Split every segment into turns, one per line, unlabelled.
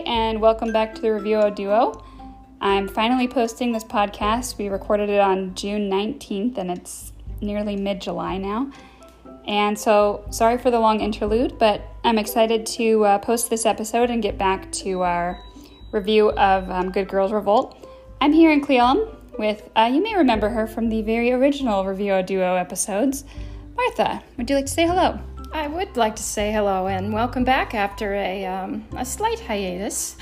and welcome back to the Review Duo. I'm finally posting this podcast. We recorded it on June 19th, and it's nearly mid July now. And so, sorry for the long interlude, but I'm excited to uh, post this episode and get back to our review of um, Good Girls Revolt. I'm here in Cle Elum with, uh, you may remember her from the very original Review Duo episodes. Martha, would you like to say hello?
I would like to say hello and welcome back after a, um, a slight hiatus.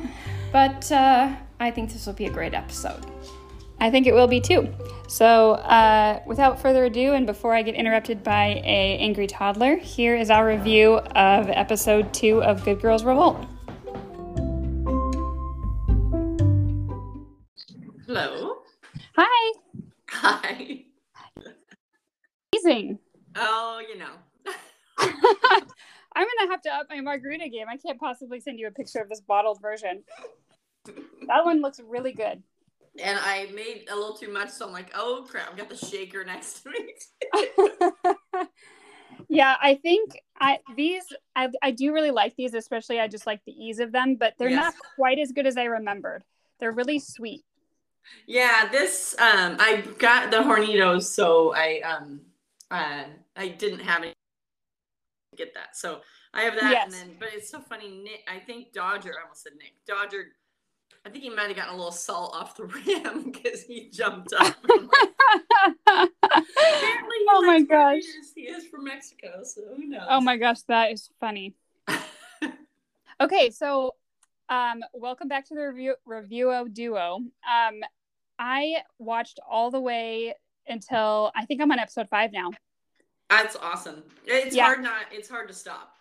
but uh, I think this will be a great episode.
I think it will be too. So, uh, without further ado, and before I get interrupted by a angry toddler, here is our review of episode two of Good Girls Revolt.
Hello.
Hi.
Hi.
Amazing.
Oh, you know.
I'm gonna have to up my margarita game. I can't possibly send you a picture of this bottled version. That one looks really good.
And I made a little too much, so I'm like, oh crap, I've got the shaker next to me.
yeah, I think I these I, I do really like these, especially I just like the ease of them, but they're
Yes.
not quite as good as I remembered. They're really sweet.
yeah, this um I got the Hornitos, so I um uh I didn't have to get that. So I have that
Yes.
and then but it's so funny, Nick I think Dodger, I almost said Nick, Dodger I think he might have gotten a little salt off the rim because he jumped up. Like, Apparently he
oh my gosh.
He is from Mexico, so who knows?
Oh my gosh, that is funny. Okay, so um, welcome back to the review review duo. Um, I watched all the way until I think I'm on episode five now.
That's awesome. It's
Yeah.
hard not. It's hard to stop.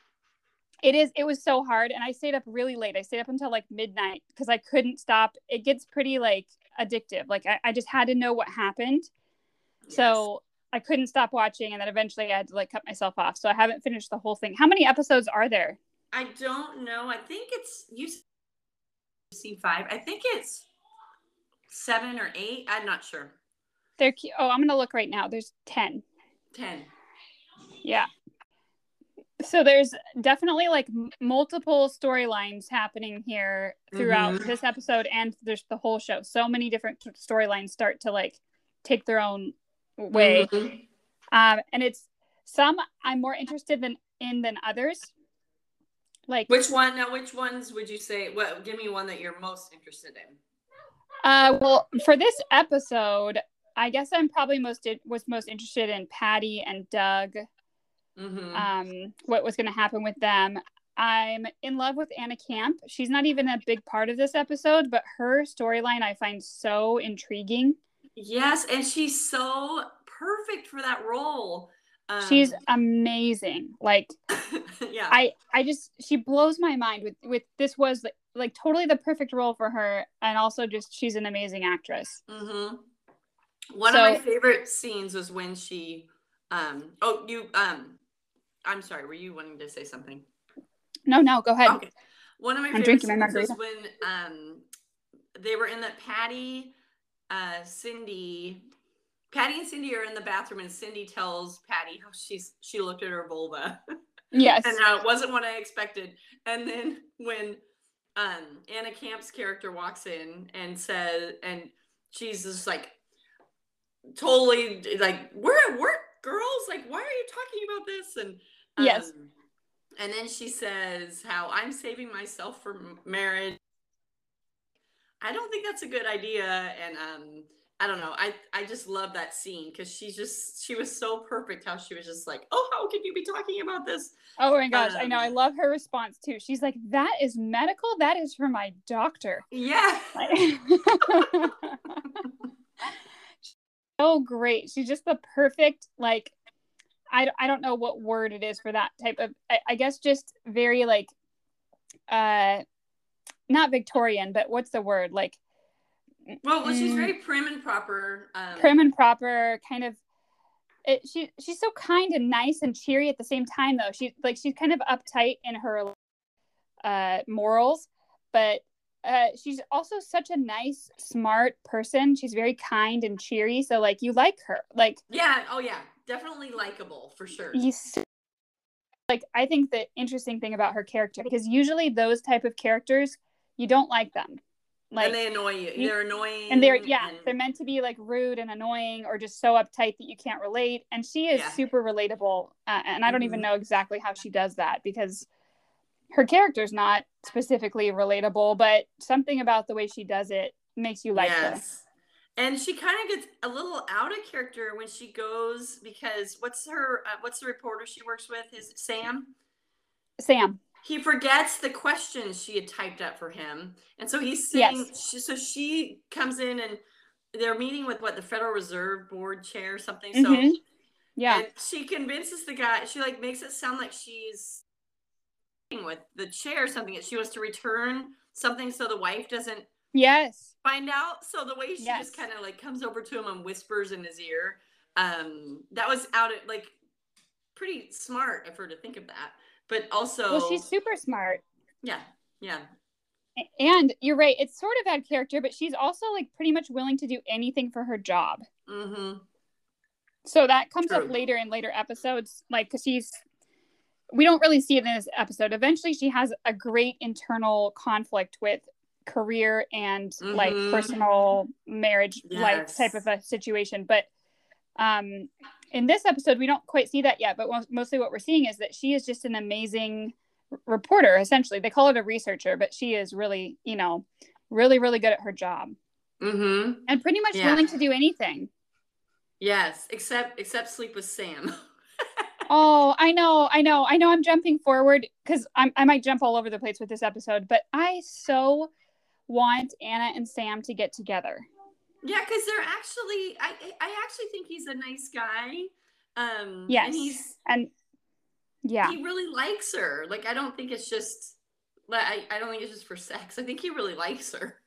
It is. It was so hard, and I stayed up really late. I stayed up until like midnight because I couldn't stop. It gets pretty like addictive. Like I, I just had to know what happened, so I couldn't stop watching. And then eventually, I had to like cut myself off. So I haven't finished the whole thing. How many episodes are there?
I don't know. I think it's you see five. I think it's seven or eight. I'm not sure.
They're oh, I'm gonna look right now. There's ten.
Ten.
Yeah. So there's definitely like m- multiple storylines happening here throughout
Mhm.
this episode and there's the whole show. So many different t- storylines start to like take their own way.
Mhm.
Um and it's some I'm more interested than in than others. Like
Which one? Now, which ones would you say? What? Give me one that you're most interested in.
uh well for this episode, I guess I'm probably most was most interested in Patty and Doug.
Mm-hmm.
um, what was going to happen with them. I'm in love with Anna Camp. She's not even a big part of this episode, but her storyline I find so intriguing.
yes, and she's so perfect for that role. Um,
She's amazing. Like
yeah.
I, I just she blows my mind with with this was like, like totally the perfect role for her, and also just she's an amazing actress.
Mm-hmm. One
So-
of my favorite scenes was when she, um, oh, you, um, I'm sorry, were you wanting to say something?
No, no, go ahead.
Okay. One of my
I'm
favorite
my
was when, um, they were in the Patty, uh, Cindy, Patty and Cindy are in the bathroom, and Cindy tells Patty how she's she looked at her vulva,
Yes,
and how it wasn't what I expected. And then when um Anna Camp's character walks in and says, and she's just like totally like, we're at work, girls. Like, why are you talking about this? And
Yes.
um, and then she says how I'm saving myself for marriage. I don't think that's a good idea, and um, I don't know. I I just love that scene because she's just she was so perfect. How she was just like, oh, how can you be talking about this?
Oh my gosh, I know. I
Um,
love her response too. She's like, "That is medical. That is for my doctor."
Yeah.
So great. She's just the perfect like I, I don't know what word it is for that type of I, I guess just very like uh not Victorian, but what's the word? Like
Well, well, she's
Mm.
very prim and proper. Um,
prim and proper kind of it, she she's so kind and nice and cheery at the same time though. She like she's kind of uptight in her uh morals, but uh, she's also such a nice, smart person. She's very kind and cheery. So like you like her. Like
Yeah. Oh, yeah. Definitely likable for sure.
you s- like I think the interesting thing about her character because usually those type of characters you don't like them. Like
and they annoy you. They're annoying.
and they're yeah,
and-
they're meant to be like rude and annoying or just so uptight that you can't relate. And she is
Yeah.
super relatable, uh, and I don't even
Mhm.
know exactly how she does that because her character's not specifically relatable, but something about the way she does it makes you like her.
And she kind of gets a little out of character when she goes because what's her uh, what's the reporter she works with? Is Sam?
Sam,
He forgets the questions she had typed up for him, and so he's saying.
Yes.
She, so she comes in and they're meeting with what the Federal Reserve Board chair or something.
Mhm.
So
yeah,
and she convinces the guy. She like makes it sound like she's with the chair something that she wants to return something so the wife doesn't
yes,
find out. So the way she
Yes.
just kind of like comes over to him and whispers in his ear, um, that was out of like pretty smart of her to think of that. But also,
well, she's super smart.
yeah, yeah,
And you're right, it's sort of out character, but she's also like pretty much willing to do anything for her job.
mm-hmm,
So that comes
True.
up later in later episodes, like because she's we don't really see it in this episode. Eventually, she has a great internal conflict with career and like
Mhm.
personal marriage life type of a situation. But um, in this episode, we don't quite see that yet. But mostly, what we're seeing is that she is just an amazing reporter. Essentially, they call it a researcher, but she is really, you know, really, really good at her job
mm-hmm.
and pretty much
Yeah.
willing to do anything.
Yes, except except sleep with Sam.
Oh, I know, I know, I know. I'm jumping forward because I'm might jump all over the place with this episode, but I so want Anna and Sam to get together.
yeah, because they're actually, I I actually think he's a nice guy. Um,
Yes,
and he's
and yeah,
he really likes her. Like I don't think it's just like I, I don't think it's just for sex. I think he really likes her.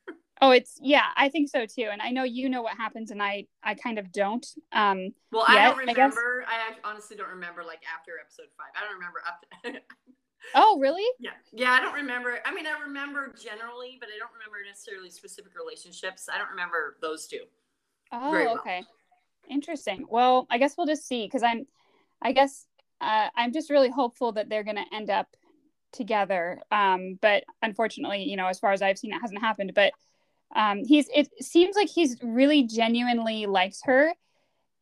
Oh, it's yeah, I think so too. And I know you know what happens, and I I kind of don't. Um,
Well, I don't remember. I, act- honestly don't remember like after episode five. I don't remember up. To,
oh, really?
yeah, yeah, I don't remember. I mean, I remember generally, but I don't remember necessarily specific relationships. I don't remember those two.
Oh,
well.
okay, interesting. Well, I guess we'll just see because I'm, I guess uh, I'm just really hopeful that they're going to end up together. Um, but unfortunately, you know, as far as I've seen, it hasn't happened. But um, he's it seems like he's really genuinely likes her,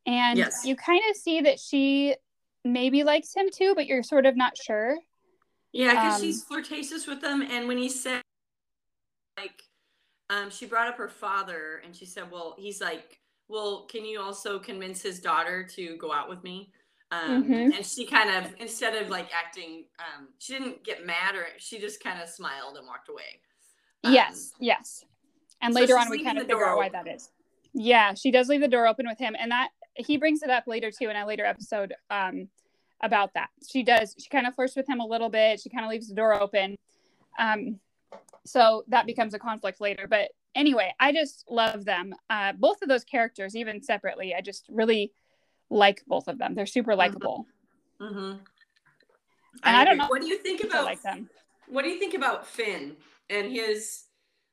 and
Yes.
you kind of see that she maybe likes him too, but you're sort of not sure.
Yeah, because
Um,
she's flirtatious with him, and when he said like, um, she brought up her father, and she said, "Well, he's like, well, can you also convince his daughter to go out with me?" Um,
Mhm.
And she kind of, instead of like acting, um, she didn't get mad, or she just kind of smiled and walked away. Um,
yes, yes. And
so
later on, we kind of figure out why that is. Yeah, she does leave the door open with him, and that he brings it up later too in a later episode um, about that. She does. She kind of flirts with him a little bit. She kind of leaves the door open. Um, so that becomes a conflict later. But anyway, I just love them. Uh, both of those characters, even separately, I just really like both of them. They're super likable.
Mm-hmm.
And I don't know-
What do you think about
like them.
What do you think about Finn and his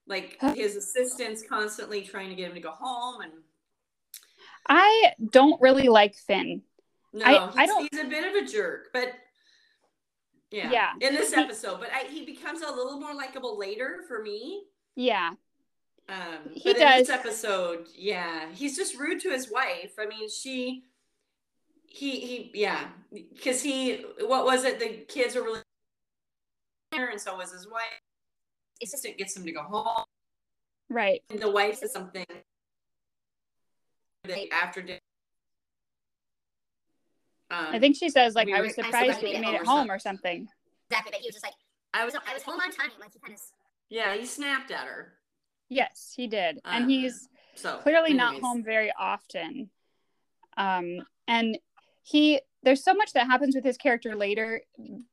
like his assistants constantly trying to get him to go home and
I don't really like Finn.
no,
I-
he's,
I don't-
he's a bit of a jerk, but yeah,
Yeah.
in this episode, but I, he becomes a little more likable later for me.
Yeah,
Um,
He
but in this
does.
episode, yeah, he's just rude to his wife. I mean, she, he, he, yeah, because he, what was it? The kids were really, and so was his wife. His assistant gets him to go home.
right.
And the wife says something that after dinner. Um,
I think she says like
we
I was
I
surprised
said
that you made
made
it
it
home
home
or something.
Exactly, but he was just like,
I was,
I was home on time. Like he kind of.
yeah, he snapped at her.
Yes, he did, and
Uh,
he's
So
clearly not home very often. Um, and he there's so much that happens with his character later.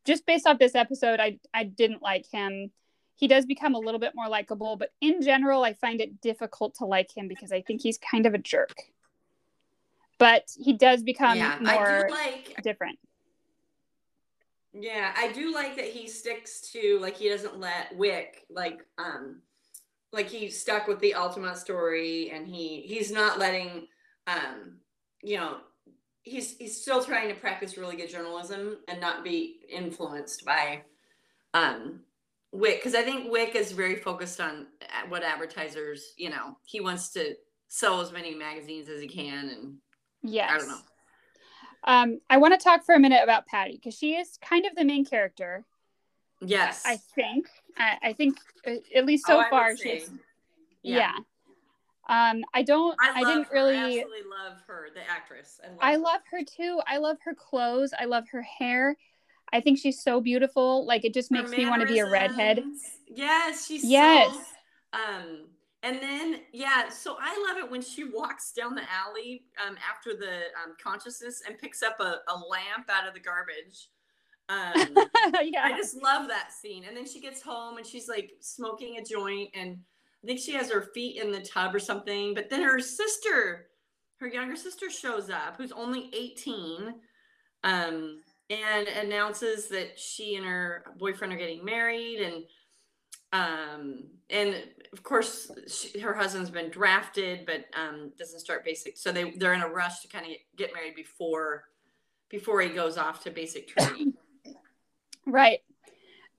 Just based off this episode, I I didn't like him. He does become a little bit more likable, but in general, I find it difficult to like him because I think he's kind of a jerk. But he does become
yeah,
more
I do like.
different.
Yeah, I do like that he sticks to like he doesn't let Wick like um like he stuck with the Altamont story and he he's not letting um you know he's he's still trying to practice really good journalism and not be influenced by um Wick because I think Wick is very focused on what advertisers, you know, he wants to sell as many magazines as he can and
yes
I don't know.
um i want to talk for a minute about patty because she is kind of the main character
Yes.
i think i, I think uh, at least
Oh,
so
would
far she's yeah. um i don't
I,
i, didn't
her.
really
I absolutely love her, the actress. I love,
I
her.
love her too. I love her clothes. I love her hair. I think she's so beautiful. Like it just makes me want to be a redhead.
Yes, she's
Yes.
So, um, and then yeah, so I love it when she walks down the alley um, after the um, consciousness and picks up a, a lamp out of the garbage. Um,
yeah.
I just love that scene. And then she gets home and she's like smoking a joint, and I think she has her feet in the tub or something. But then her sister, her younger sister, shows up, who's only 18, um, and announces that she and her boyfriend are getting married. And um, and of course, she, her husband's been drafted, but um, doesn't start basic. So they they're in a rush to kind of get married before before he goes off to basic training.
Right.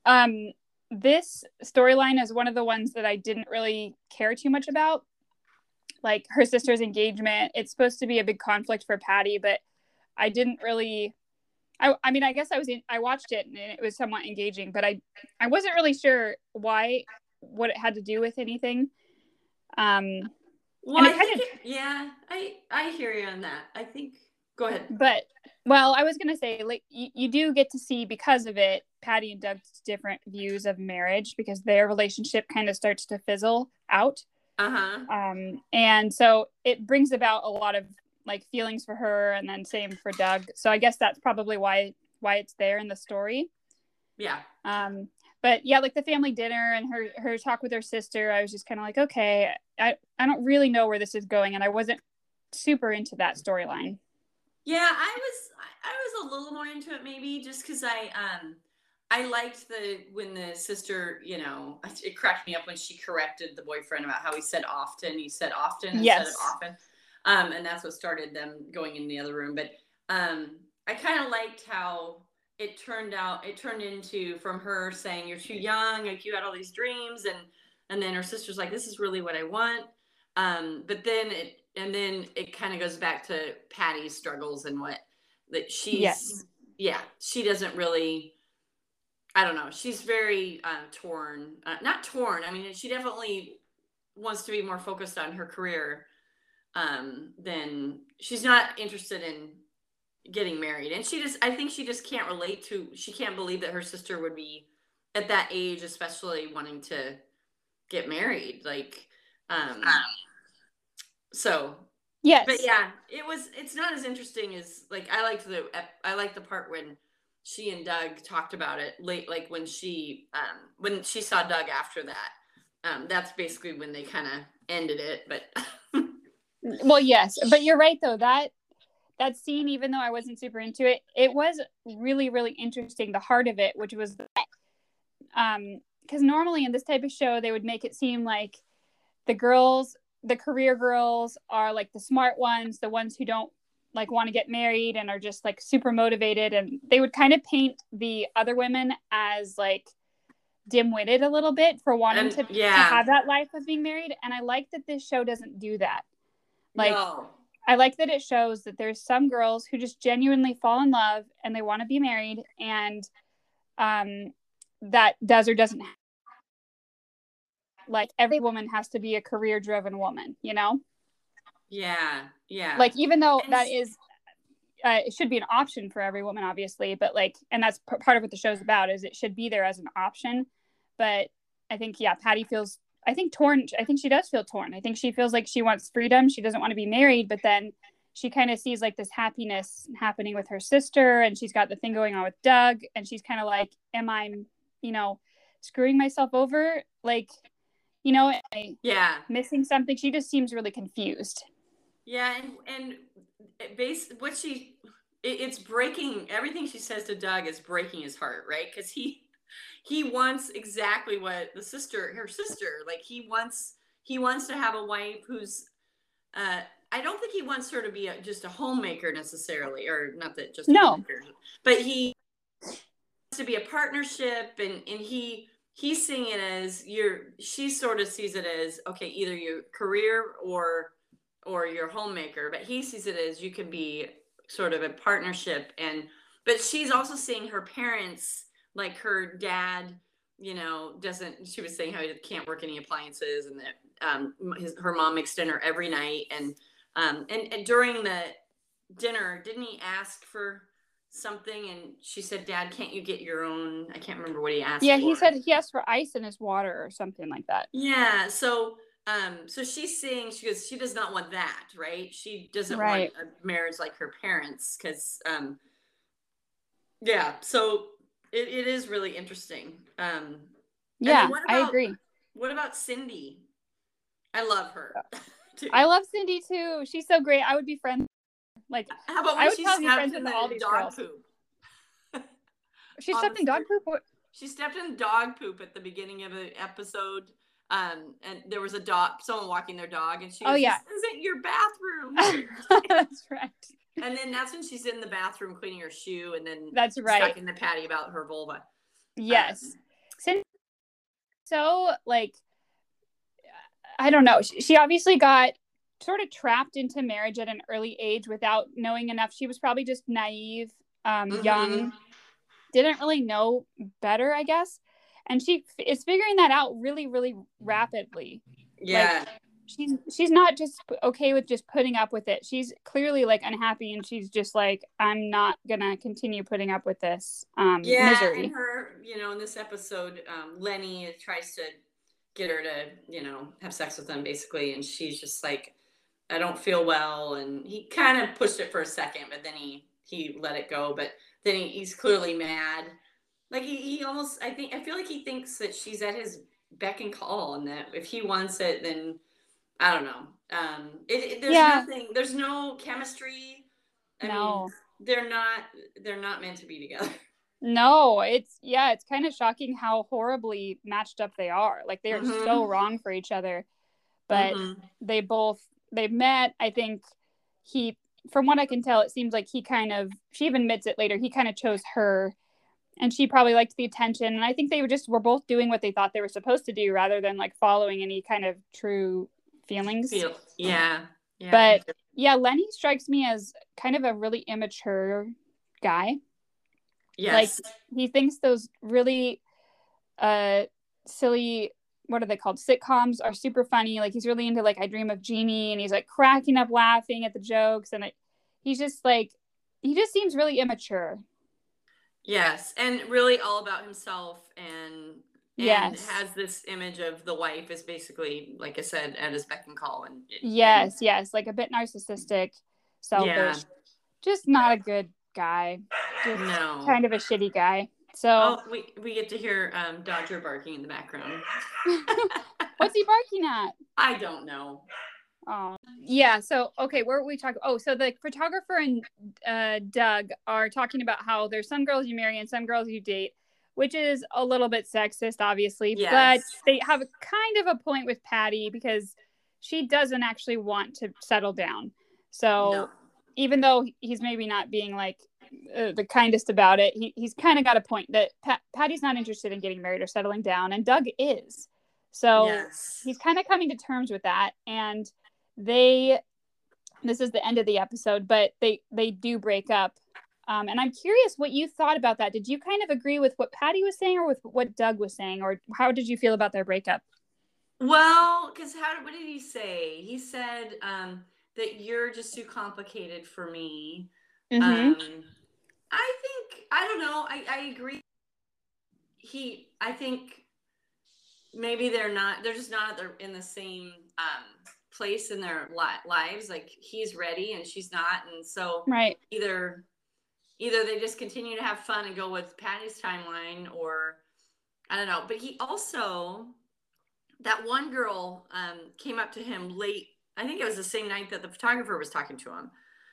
Um, this storyline is one of the ones that I didn't really care too much about. Like her sister's engagement. It's supposed to be a big conflict for Patty, but I didn't really I, I mean I guess I was in, I watched it and it was somewhat engaging, but I I wasn't really sure why what it had to do with anything. Um
Well, I think yeah, I I hear you on that. I think go ahead.
but well i was going to say like you, you do get to see because of it patty and doug's different views of marriage because their relationship kind of starts to fizzle out
Uh huh.
um, and so it brings about a lot of like feelings for her and then same for doug so i guess that's probably why why it's there in the story
Yeah.
um, but yeah like the family dinner and her her talk with her sister i was just kind of like okay i i don't really know where this is going and i wasn't super into that storyline
Yeah, I was I was a little more into it maybe just because I um I liked the when the sister you know it cracked me up when she corrected the boyfriend about how he said often he said often instead
Yes.
of often um and that's what started them going in the other room. But um I kind of liked how it turned out it turned into from her saying you're too young like you had all these dreams. And and then her sister's like this is really what I want. Um but then it and then it kind of goes back to Patty's struggles and what that she's
Yes.
yeah she doesn't really I don't know she's very uh, torn uh, not torn I mean she definitely wants to be more focused on her career um then she's not interested in getting married. And she just I think she just can't relate to she can't believe that her sister would be at that age especially wanting to get married like um so.
Yes.
but yeah it was it's not as interesting as like i liked the i liked the part when she and doug talked about it late like when she um when she saw doug after that. Um that's basically when they kind of ended it but
Well, yes, but you're right though. That that scene, even though I wasn't super into it, it was really, really interesting. The heart of it, which was, um, because normally in this type of show, they would make it seem like the girls, the career girls, are like the smart ones, the ones who don't like want to get married and are just like super motivated, and they would kind of paint the other women as like dim-witted a little bit for wanting
And-
to, to have that life of being married and i like that this show doesn't do that like
no.
I like that it shows that there's some girls who just genuinely fall in love and they want to be married and um that does or doesn't like every woman has to be a career driven woman, you know?
yeah yeah
Like even though
And
that is uh, it should be an option for every woman obviously, but like and that's p- part of what the show's about is it should be there as an option. But I think yeah, Patty feels I think torn. I think she does feel torn. I think she feels like she wants freedom. She doesn't want to be married, but then she kind of sees like this happiness happening with her sister, and she's got the thing going on with Doug, and she's kind of like, "Am I, you know, screwing myself over? Like, you know, I
yeah
missing something?" She just seems really confused.
Yeah, and and it base what she it, it's breaking everything she says to Doug is breaking his heart, right? Because he he wants exactly what the sister her sister like he wants he wants to have a wife who's uh I don't think he wants her to be a, just a homemaker necessarily, or not that just
No.
but he wants to be a partnership, and and he he's seeing it as you're. She sort of sees it as okay, either your career or or your homemaker, but he sees it as you can be sort of a partnership, and but she's also seeing her parents like her dad you know doesn't she was saying how he can't work any appliances and that um his, her mom makes dinner every night and um and, and during the dinner didn't he ask for something and she said dad can't you get your own i can't remember what he asked
Yeah, he said he asked for ice in his water or something like that.
yeah so um so she's saying she goes she does not want that right she doesn't
Right.
want a marriage like her parents because um yeah so it, it is really interesting um
Yeah,
what
I agree.
what about cindy i love her.
I love Cindy too. She's so great. I would be friends. Like
how about
I
when
would
she
probably be
stepped
friends
in
with
the
all these
dog
girls.
poop
she stepped in dog poop.
She stepped in dog poop at the beginning of an episode um and there was a dog someone walking their dog and she
Oh, yeah.
this isn't your bathroom
That's right.
And then that's when she's in the bathroom cleaning her shoe and then
That's right.
talking to patty about her vulva
Yes.
Um,
Cindy so like I don't know. She, she obviously got sort of trapped into marriage at an early age without knowing enough. She was probably just naive, um,
Mhm.
young, didn't really know better, I guess. And she f- is figuring that out really, really rapidly.
yeah
She's she's not just okay with just putting up with it. She's clearly like unhappy, and she's just like, I'm not gonna continue putting up with this um,
yeah
misery.
and her you know in this episode um lenny tries to get her to you know have sex with him basically and she's just like i don't feel well and he kind of pushed it for a second but then he he let it go but then he, he's clearly mad like he, he almost i think i feel like he thinks that she's at his beck and call and that if he wants it then i don't know um it, it- there's
Yeah.
nothing there's no chemistry I
No.
mean, they're not they're not meant to be together
No, it's yeah, it's kind of shocking how horribly matched up they are. Like they are
Mhm.
so wrong for each other. But
Mhm.
they both they met. I think he from what I can tell, it seems like he kind of she even admits it later, he kind of chose her and she probably liked the attention. And I think they were just were both doing what they thought they were supposed to do rather than like following any kind of true feelings.
Feel, yeah, yeah.
But yeah, Lenny strikes me as kind of a really immature guy.
yes, Like
he thinks those really uh silly what are they called sitcoms are super funny like he's really into like i dream of jeannie and he's like cracking up laughing at the jokes and it, he's just like he just seems really immature
yes, and really all about himself and and
Yes.
has this image of the wife is basically like I said at his beck and call and
yes yes like a bit narcissistic selfish
Yeah.
just not a good guy just
no.
kind of a shitty guy so
Oh, we we get to hear um, Dodger barking in the background.
what's he barking at
I don't know.
Oh, yeah. So, okay, where were we talking? Oh, so the photographer and uh, Doug are talking about how there's some girls you marry and some girls you date, which is a little bit sexist, obviously.
Yes.
But they have a kind of a point with Patty because she doesn't actually want to settle down. So,
No.
even though he's maybe not being like uh, the kindest about it, he, he's kind of got a point that Pat, Patty's not interested in getting married or settling down, and Doug is. So,
yes.
he's kind of coming to terms with that and they this is the end of the episode but they they do break up um, and i'm curious what you thought about that did you kind of agree with what patty was saying or with what doug was saying or how did you feel about their breakup
Well, because how did what did he say? He said um, that you're just too complicated for me.
Mhm.
Um, I think I don't know. I, I agree. He, I think maybe they're not. They're just not they're in the same um, place in their li- lives. Like he's ready and she's not, and so
right
either either they just continue to have fun and go with Patty's timeline, or I don't know. But he also that one girl um, came up to him late. I think it was the same night that the photographer was talking to him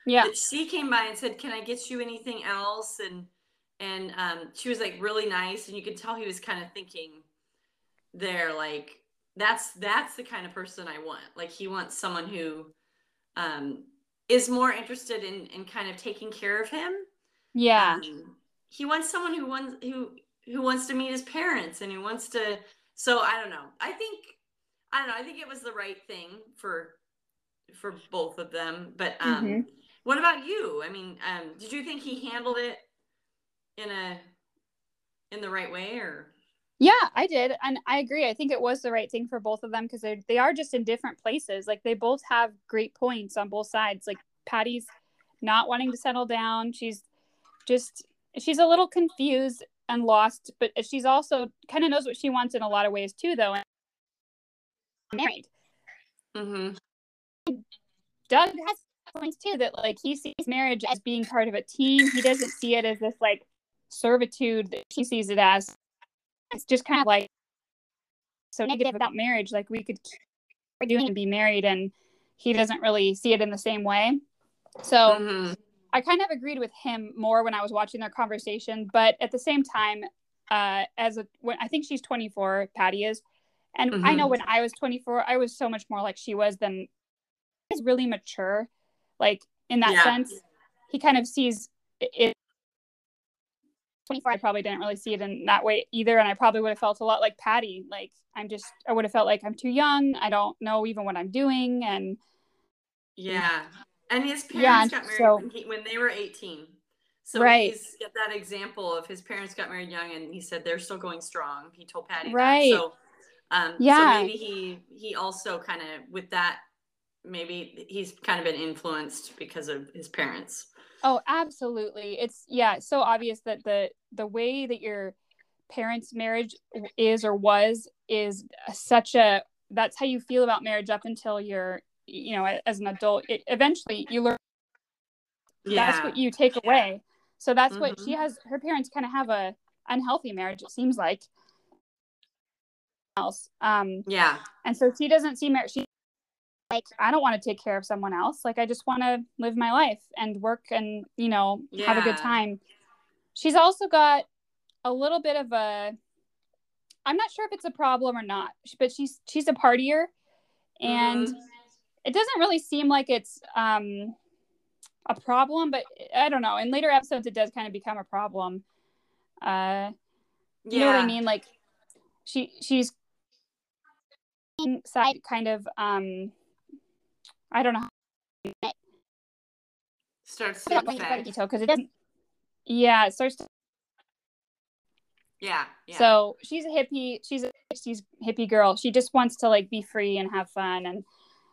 yeah
that she came by and said, "Can I get you anything else?" and and um, she was like really nice, and you could tell he was kind of thinking there like that's that's the kind of person I want. Like he wants someone who um, is more interested in in kind of taking care of him.
Yeah.
Um, he wants someone who wants who who wants to meet his parents and who wants to. So I don't know. I think I don't know. I think it was the right thing for for both of them. But um,
Mhm.
what about you? I mean, um, did you think he handled it in a in the right way or?
Yeah, I did, and I agree. I think it was the right thing for both of them because they they are just in different places. Like they both have great points on both sides. Like Patty's not wanting to settle down. She's just she's a little confused and lost, but she's also kind of knows what she wants in a lot of ways too, though. And married.
Mm-hmm.
Doug has points too that like he sees marriage as being part of a team. He doesn't see it as this like servitude that he sees it as. It's just kind of like so negative about marriage. Like we could keep doing and be married, and he doesn't really see it in the same way. So
Mm-hmm.
I kind of agreed with him more when I was watching their conversation, but at the same time, uh, as a when I think she's 24, Patty is, and I know
Mhm.
when I was 24, I was so much more like she was than is really mature, like in that
Yeah.
sense. He kind of sees it. it 24, I probably didn't really see it in that way either, and I probably would have felt a lot like Patty. Like I'm just, I would have felt like I'm too young. I don't know even what I'm doing, and
Yeah. And his parents
Yeah,
got married
so-
when, he, when they were 18. So
Right.
he's got that example of his parents got married young and he said they're still going strong. He told Patty
Right.
that. So um
Yeah.
so maybe he he also kind of with that maybe he's kind of been influenced because of his parents.
Oh, absolutely. It's yeah, it's so obvious that the the way that your parents' marriage is or was is such a that's how you feel about marriage up until you're you know as an adult. It, eventually, you learn yeah. that's what you take away. So that's what she has. Her parents kind of have a unhealthy marriage. It seems like else. Um,
Yeah.
and so she doesn't see marriage. She like I don't want to take care of someone else. Like I just want to live my life and work and you know have a good time. She's also got a little bit of a. I'm not sure if it's a problem or not, but she's she's a partier, and
Mhm.
It doesn't really seem like it's um a problem. But I don't know. In later episodes, it does kind of become a problem. Uh, you know what I mean? Like she she's side kind of um I don't know
Starts to
to
affect.
detail because it doesn't yeah it starts to
Yeah. Yeah.
so she's a hippie she's a 60s hippie girl she just wants to like be free and have fun and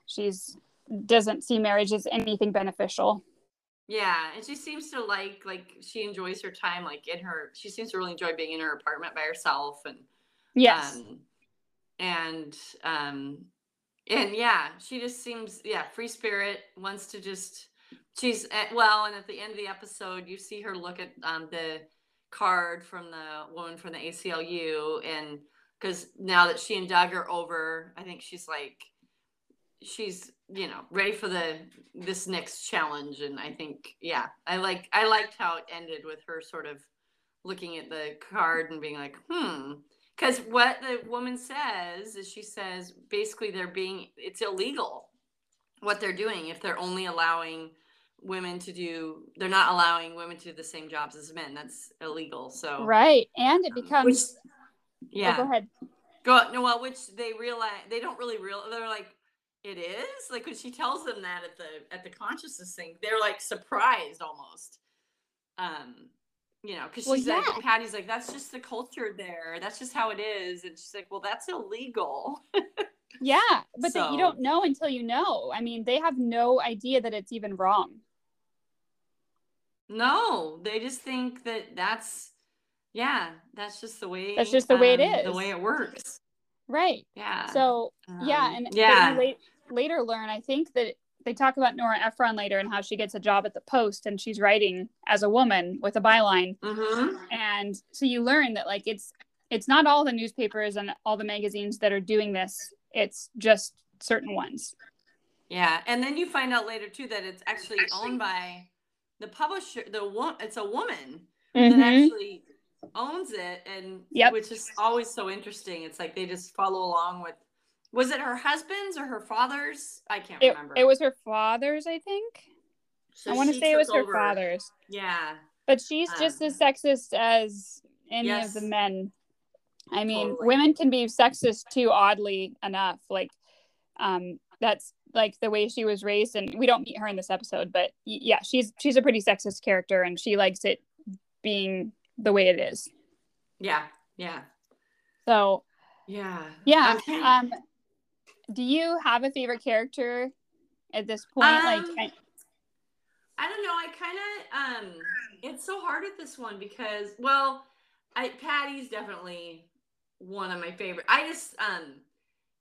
she's doesn't see marriage as anything beneficial.
Yeah, and she seems to like like she enjoys her time like in her she seems to really enjoy being in her apartment by herself and
yes.
um and um and yeah, she just seems yeah, free spirit wants to just she's at, well and at the end of the episode you see her look at um the card from the woman from the ACLU and cuz now that she and Doug are over, I think she's like she's you know ready for the this next challenge. And i think yeah i like i liked how it ended with her sort of looking at the card and being like hmm. Because what the woman says is she says basically they're being it's illegal what they're doing if they're only allowing women to do they're not allowing women to do the same jobs as men. That's illegal. So
right. And it
um,
becomes
which,
oh,
yeah.
go ahead.
Go no, well, which they realize they don't really real. They're like, it is like when she tells them that at the at the consciousness thing, they're like surprised almost. Um, you know, because
Well,
she's
yeah.
like, Patty's like, that's just the culture there. That's just how it is, and she's like, well, that's illegal.
yeah but that you don't know until you know i mean they have no idea that it's even wrong
no, they just think that that's yeah, that's just the way.
That's just the way it
um, The way it works.
right
Yeah.
so yeah
Um,
and
yeah.
Later learn i think that they talk about nora ephron later and how she gets a job at the post and she's writing as a woman with a byline
Mm-hmm.
and so you learn that like it's it's not all the newspapers and all the magazines that are doing this it's just certain ones
Yeah, and then you find out later too that it's actually owned by the publisher. The one, it's a woman that actually owns it, and
Yep.
which is always so interesting. It's like they just follow along with Was it her husband's or her father's? I can't
It,
remember.
it was her father's, I think.
So
I want to say it was
took
her father's.
Yeah.
But she's just
Um,
as sexist as any
yes.
of the men. I mean,
Totally.
women can be sexist too, oddly enough. Like, um, that's like the way she was raised, and we don't meet her in this episode, but yeah, she's she's a pretty sexist character, and she likes it being the way it is.
Yeah. Yeah.
So
Yeah.
yeah,
Okay.
um, do you have a favorite character at this point? like,
Um,
I-
I don't know. I kind of um it's so hard at this one because well, I Patty's definitely one of my favorite. I just um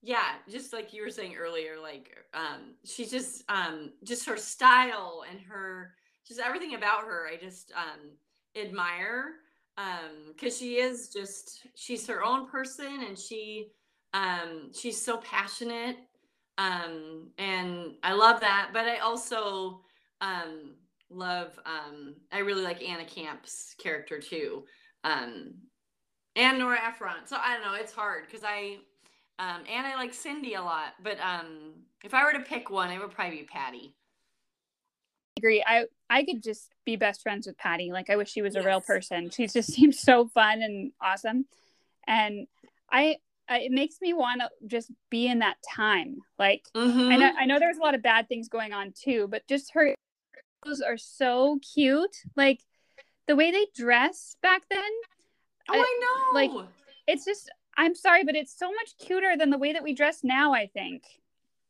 yeah, just like you were saying earlier like um she's just um just her style and her just everything about her I just um admire um cuz she is just she's her own person and she um she's so passionate um and I love that but I also um love um i really like anna camp's character too um and nora ephron so i don't know it's hard because i um and i like cindy a lot but um if i were to pick one it would probably be patty I
agree. I I could just be best friends with Patty. Like I wish she was a real person. She just seems so fun and awesome, and I, I it makes me want to just be in that time. Like
mm-hmm.
I know I know there's a lot of bad things going on too, but just her clothes are so cute. Like the way they dress back then,
oh i know
like- it's just. I'm sorry, but it's so much cuter than the way that we dress now. I think.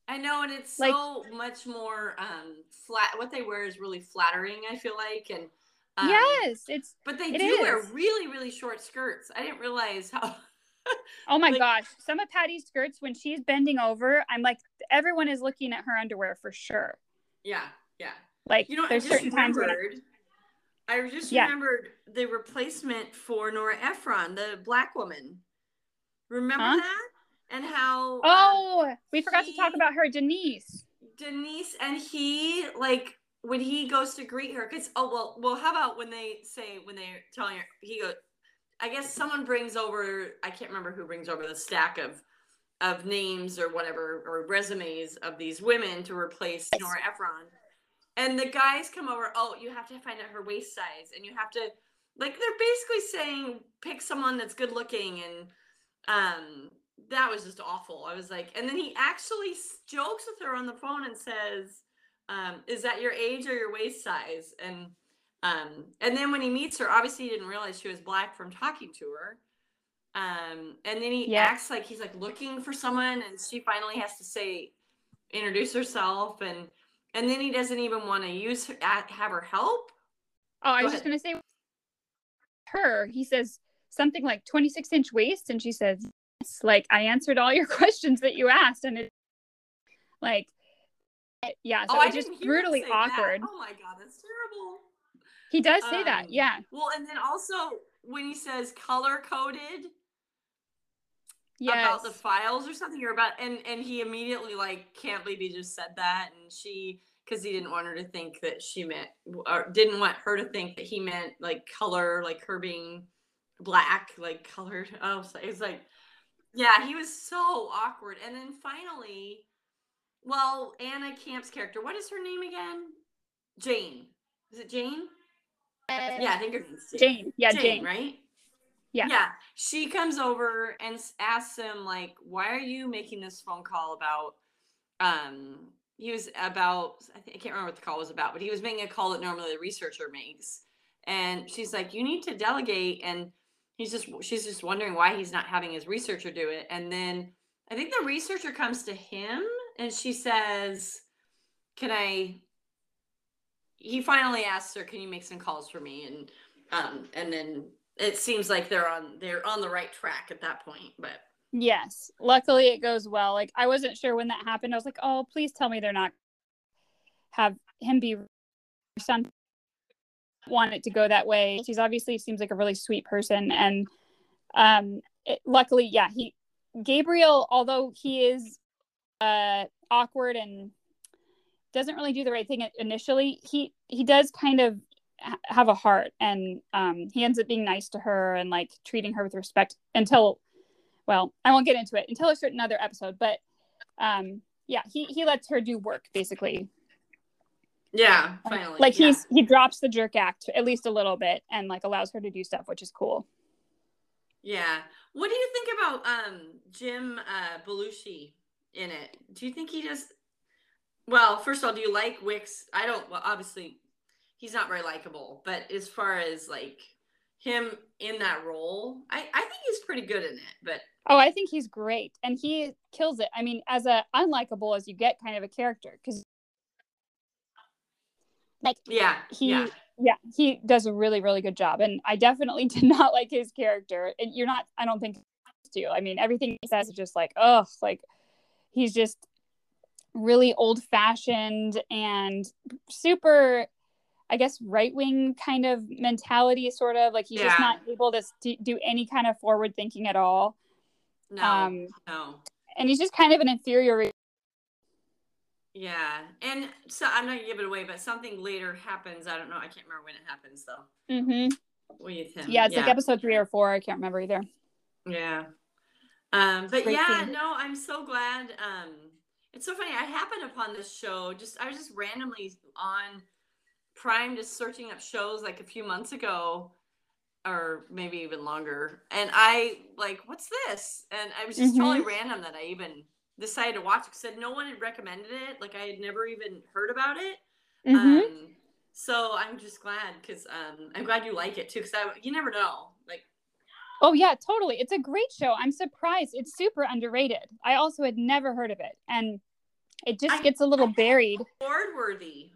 i know and it's
like-
so much more um flat what they wear is really flattering i feel like and um,
yes, it's.
but they
it
do wear really really short skirts i didn't realize how
Oh my
Like-
gosh, some of Patty's skirts when she's bending over, I'm like, everyone is looking at her underwear for sure.
yeah yeah
Like,
You know,
there's
I just
certain times when I-
remembered. I just
Yeah.
remembered the replacement for Nora Ephron, the black woman. Remember
Huh?
that? And how um,
oh, we forgot to talk about her, Denise.
Denise and he like when he goes to greet her because oh well well how about when they say when they're telling her he goes I guess someone brings over I can't remember who brings over the stack of of names or whatever or resumes of these women to replace Nora Ephron. And the guys come over, oh, you have to find out her waist size and you have to like they're basically saying pick someone that's good looking and um that was just awful. I was like and then he actually jokes with her on the phone and says um is that your age or your waist size and um and then when he meets her obviously he didn't realize she was black from talking to her um and then he
Yeah.
acts like he's like looking for someone and she finally has to say introduce herself and and then he doesn't even want to use her have her help
Oh, I was just going to say her. He says something like 26 inch waist, and she says, yes, like, I answered all your questions that you asked. And it, like, it- yeah, so
oh
it's just
didn't hear him
brutally
say that.
awkward.
oh my god that's terrible
He does say
Um,
that, yeah.
well and then also when he says color coded
Yes.
about the files or something or about and and he immediately like can't believe he just said that. And she because he didn't want her to think that she meant or didn't want her to think that he meant like color like her being black like colored. Oh so it's like yeah he was so awkward. And then finally well anna camp's character what is her name again? Jane. Is it jane yeah i think her name's
Jane. Yeah, Jane.
right
Yeah.
yeah she comes over and asks him like why are you making this phone call about um he was about I, think, I can't remember what the call was about but he was making a call that normally the researcher makes and she's like you need to delegate and he's just she's just wondering why he's not having his researcher do it and then i think the researcher comes to him and she says can i he finally asks her can you make some calls for me and um and then it seems like they're on they're on the right track at that point but
Yes. Luckily, it goes well. Like, I wasn't sure when that happened. I was like, oh, please tell me they're not have him be some want it to go that way. She's obviously seems like a really sweet person, and um, it, luckily, yeah, he Gabriel, although he is uh awkward and doesn't really do the right thing initially, he he does kind of have a heart, and um, he ends up being nice to her and like treating her with respect until well, I won't get into it until a certain other episode, but um yeah he he lets her do work basically
Yeah, finally.
like
yeah.
he's he drops the jerk act at least a little bit and like allows her to do stuff which is cool
Yeah. What do you think about um Jim uh Belushi in it? Do you think he does well, first of all, do you like Wicks? I don't well obviously he's not very likable, but as far as like him in that role, I, I think he's pretty good in it. But
oh i think he's great and he kills it i mean as a unlikable as you get kind of a character because like
yeah,
he
yeah.
yeah he does a really really good job and i definitely did not like his character and you're not i don't think to i mean everything he says is just like oh like he's just really old fashioned and super i guess right wing kind of mentality sort of like he's just not able to st- do any kind of forward thinking at all
No,
um,
no.
and he's just kind of an inferior
Yeah. And so I'm not gonna give it away, but something later happens. I don't know. I can't remember when it happens though.
Mm-hmm.
With him.
yeah it's like episode three or four i can't remember either
Yeah. Um, but
Great
yeah,
scene.
no, I'm so glad. Um, it's so funny. I happened upon this show. Just I was just randomly on Prime, just searching up shows like a few months ago, or maybe even longer. And I like, what's this? And I was just
Mhm.
totally random that I even decided to watch it. Said no one had recommended it. Like I had never even heard about it.
hmm
Um, so I'm just glad because um, I'm glad you like it too. Because you never know.
Oh yeah, totally. It's a great show. I'm surprised. It's super underrated. I also had never heard of it, and it just
I-
gets a little buried.
award worthy.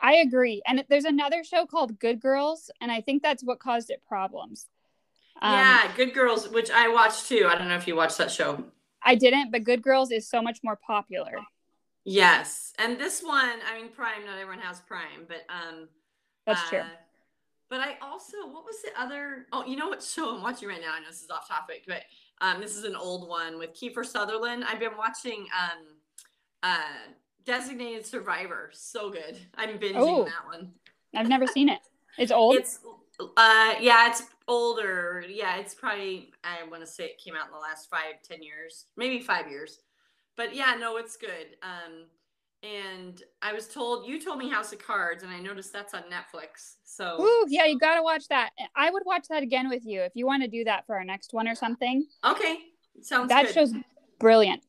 I agree. And there's another show called Good Girls, and I think that's what caused it problems. Um,
yeah, Good Girls, which I watched too. I don't know if you watched that show.
I didn't, but Good Girls is so much more popular.
Yes, and this one, I mean, Prime. Not everyone has Prime, but um,
That's true.
But I also, what was the other? Oh, you know what show I'm watching right now? I know this is off topic, but um, this is an old one with Kiefer Sutherland. I've been watching um, uh, Designated Survivor. So good. I'm binging
Oh.
that one.
I've never seen it. It's old.
It's uh yeah, it's older. Yeah, it's probably I want to say it came out in the last five, ten years, maybe five years. But yeah, no, it's good. Um and I was told you told me House of Cards, and I noticed that's on Netflix. So
Ooh, yeah, you gotta watch that. I would watch that again with you if you want to do that for our next one or something.
okay, sounds
that
good.
show's brilliant,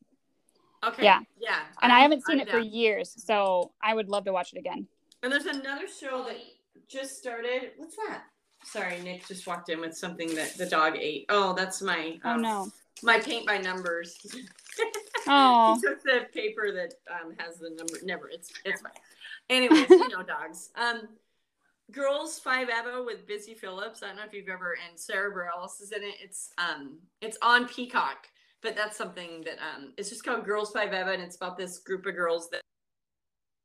okay,
yeah.
yeah.
and I
I'm-
haven't seen
I'm
it for years, so I would love to watch it again.
And there's another show that just started. What's that? Sorry, Nick just walked in with something that the dog ate. Oh, that's my
Oh
um,
no.
my paint by numbers.
Oh,
He took the paper that um, has the number. Never. It's it's fine. Anyways, you know dogs. Um, Girls Five Eva with Busy Phillips. I don't know if you've ever and Sara Bareilles is in it. It's um it's on Peacock, but that's something that um it's just called Girls Five Eva, and it's about this group of girls that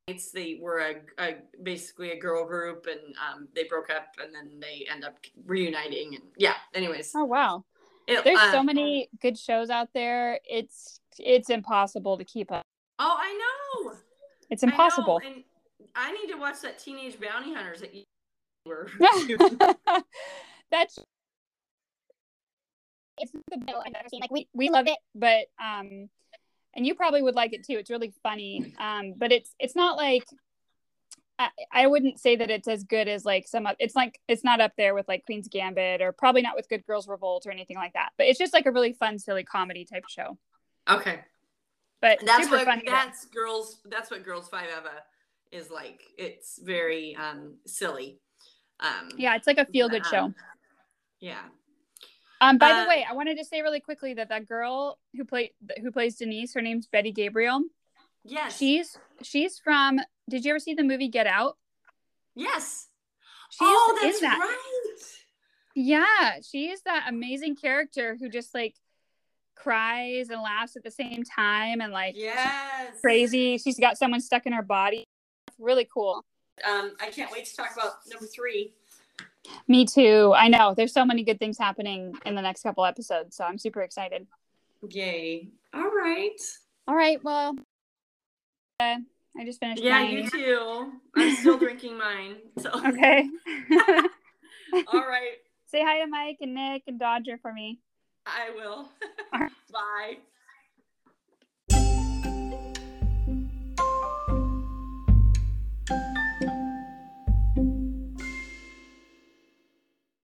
it's they were a, a basically a girl group, and um they broke up, and then they end up reuniting, and yeah. Anyways,
oh wow.
it-
There's
uh,
so many good shows out there. It's it's impossible to keep up.
Oh, I know.
It's
I
impossible.
and I need to watch that Teenage Bounty Hunters that you were.
That's it's the bill I've ever seen. Like we we love it, but um, and you probably would like it too. It's really funny. Um, but it's it's not like I, I wouldn't say that it's as good as like some. of It's like it's not up there with like Queen's Gambit or probably not with Good Girls Revolt or anything like that. But it's just like a really fun, silly comedy type show.
Okay,
But
that's
super
what
funny. to-
that's girls. That's what Girls Five Eva is like. It's very um silly. Um,
yeah, it's like a feel good
um,
show.
Yeah.
Um, by
Uh,
the way, I wanted to say really quickly that that girl who played who plays Denise, her name's Betty Gabriel.
Yes.
She's she's from. Did you ever see the movie Get Out?
yes.
She's
oh, that's
that.
right.
Yeah, she's that amazing character who just like cries and laughs at the same time and like
Yes.
crazy. She's got someone stuck in her body. Really cool.
Um, I can't wait to talk about number three.
Me too. I know. There's so many good things happening in the next couple episodes, so I'm super excited.
Yay. All right.
All right. Well, uh, I just finished.
Yeah,
mine.
you too. I'm still drinking mine. So.
Okay.
All right.
Say hi to Mike and Nick and Dodger for me.
I will. Bye.